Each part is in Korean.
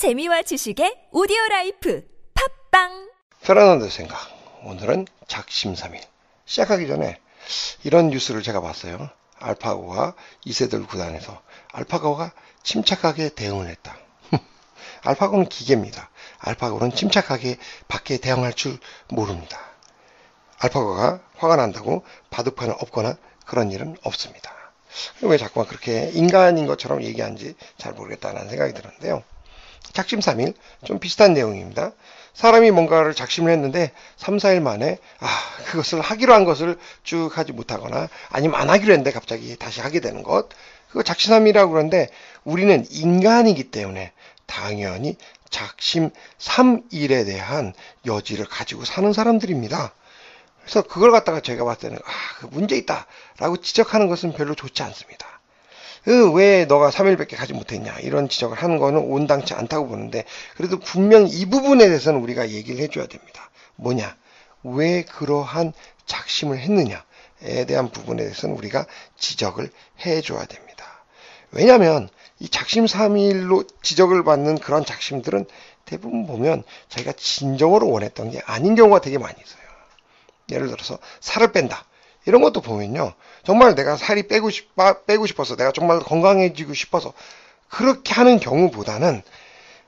재미와 지식의 오디오 life 팟빵 페르난도 생각. 오늘은 작심삼일. 시작하기 전에 이런 뉴스를 제가 봤어요. 알파고가 이세돌 구단에서 알파고가 침착하게 대응을 했다. 알파고는 기계입니다. 알파고는 침착하게 밖에 대응할 줄 모릅니다. 알파고가 화가 난다고 바둑판을 엎거나 그런 일은 없습니다. 왜 자꾸만 그렇게 인간인 것처럼 얘기하는지 잘 모르겠다는 생각이 드는데요. 작심 삼일 좀 비슷한 내용입니다. 사람이 뭔가를 작심을 했는데 3, 4일 만에 아 그것을 하기로 한 것을 쭉 하지 못하거나 아니면 안 하기로 했는데 갑자기 다시 하게 되는 것 그거 작심삼일이라고 그러는데 우리는 인간이기 때문에 당연히 작심 3일에 대한 여지를 가지고 사는 사람들입니다. 그래서 그걸 갖다가 제가 봤을 때는 아, 그 문제 있다라고 지적하는 것은 별로 좋지 않습니다. 그왜 너가 3일밖에 가지 못했냐 이런 지적을 하는 거는 온당치 않다고 보는데 그래도 분명 이 부분에 대해서는 우리가 얘기를 해줘야 됩니다. 뭐냐 왜 그러한 작심을 했느냐에 대한 부분에 대해서는 우리가 지적을 해줘야 됩니다. 왜냐하면 이 작심 3일로 지적을 받는 그런 작심들은 대부분 보면 자기가 진정으로 원했던 게 아닌 경우가 되게 많이 있어요. 예를 들어서 살을 뺀다. 이런 것도 보면요. 정말 내가 살이 빼고 싶, 빼고 싶어서 내가 정말 건강해지고 싶어서 그렇게 하는 경우보다는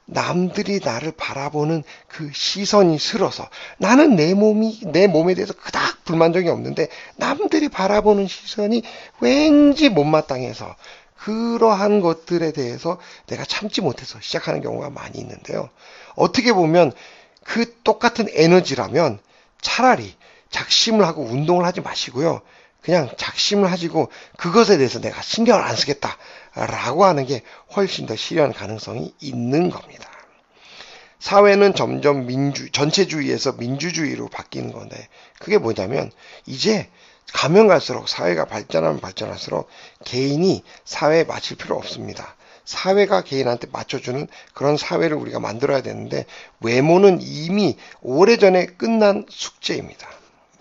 남들이 나를 바라보는 그 시선이 싫어서 나는 내 몸이 내 몸에 대해서 그닥 불만족이 없는데 남들이 바라보는 시선이 왠지 못마땅해서 그러한 것들에 대해서 내가 참지 못해서 시작하는 경우가 많이 있는데요. 어떻게 보면 그 똑같은 에너지라면 차라리 작심을 하고 운동을 하지 마시고요. 그냥 작심을 하시고 그것에 대해서 내가 신경을 안 쓰겠다 라고 하는 게 훨씬 더 실현 가능성이 있는 겁니다. 사회는 점점 민주, 전체주의에서 민주주의로 바뀌는 건데 그게 뭐냐면 이제 가면 갈수록 사회가 발전하면 발전할수록 개인이 사회에 맞출 필요 없습니다. 사회가 개인한테 맞춰주는 그런 사회를 우리가 만들어야 되는데 외모는 이미 오래전에 끝난 숙제입니다.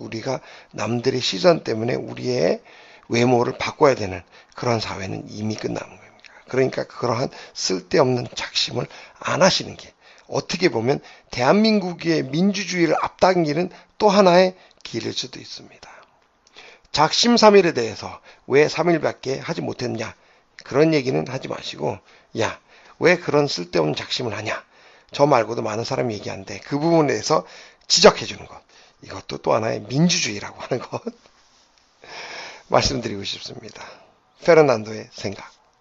우리가 남들의 시선 때문에 우리의 외모를 바꿔야 되는 그런 사회는 이미 끝난 겁니다. 그러니까 그러한 쓸데없는 작심을 안 하시는 게 어떻게 보면 대한민국의 민주주의를 앞당기는 또 하나의 길일 수도 있습니다. 작심 3일에 대해서 왜 3일밖에 하지 못했냐 그런 얘기는 하지 마시고 야 왜 그런 쓸데없는 작심을 하냐 저 말고도 많은 사람이 얘기하는데 그 부분에 대해서 지적해 주는 것 이것도 또 하나의 민주주의라고 하는 것 말씀드리고 싶습니다. 페르난도의 생각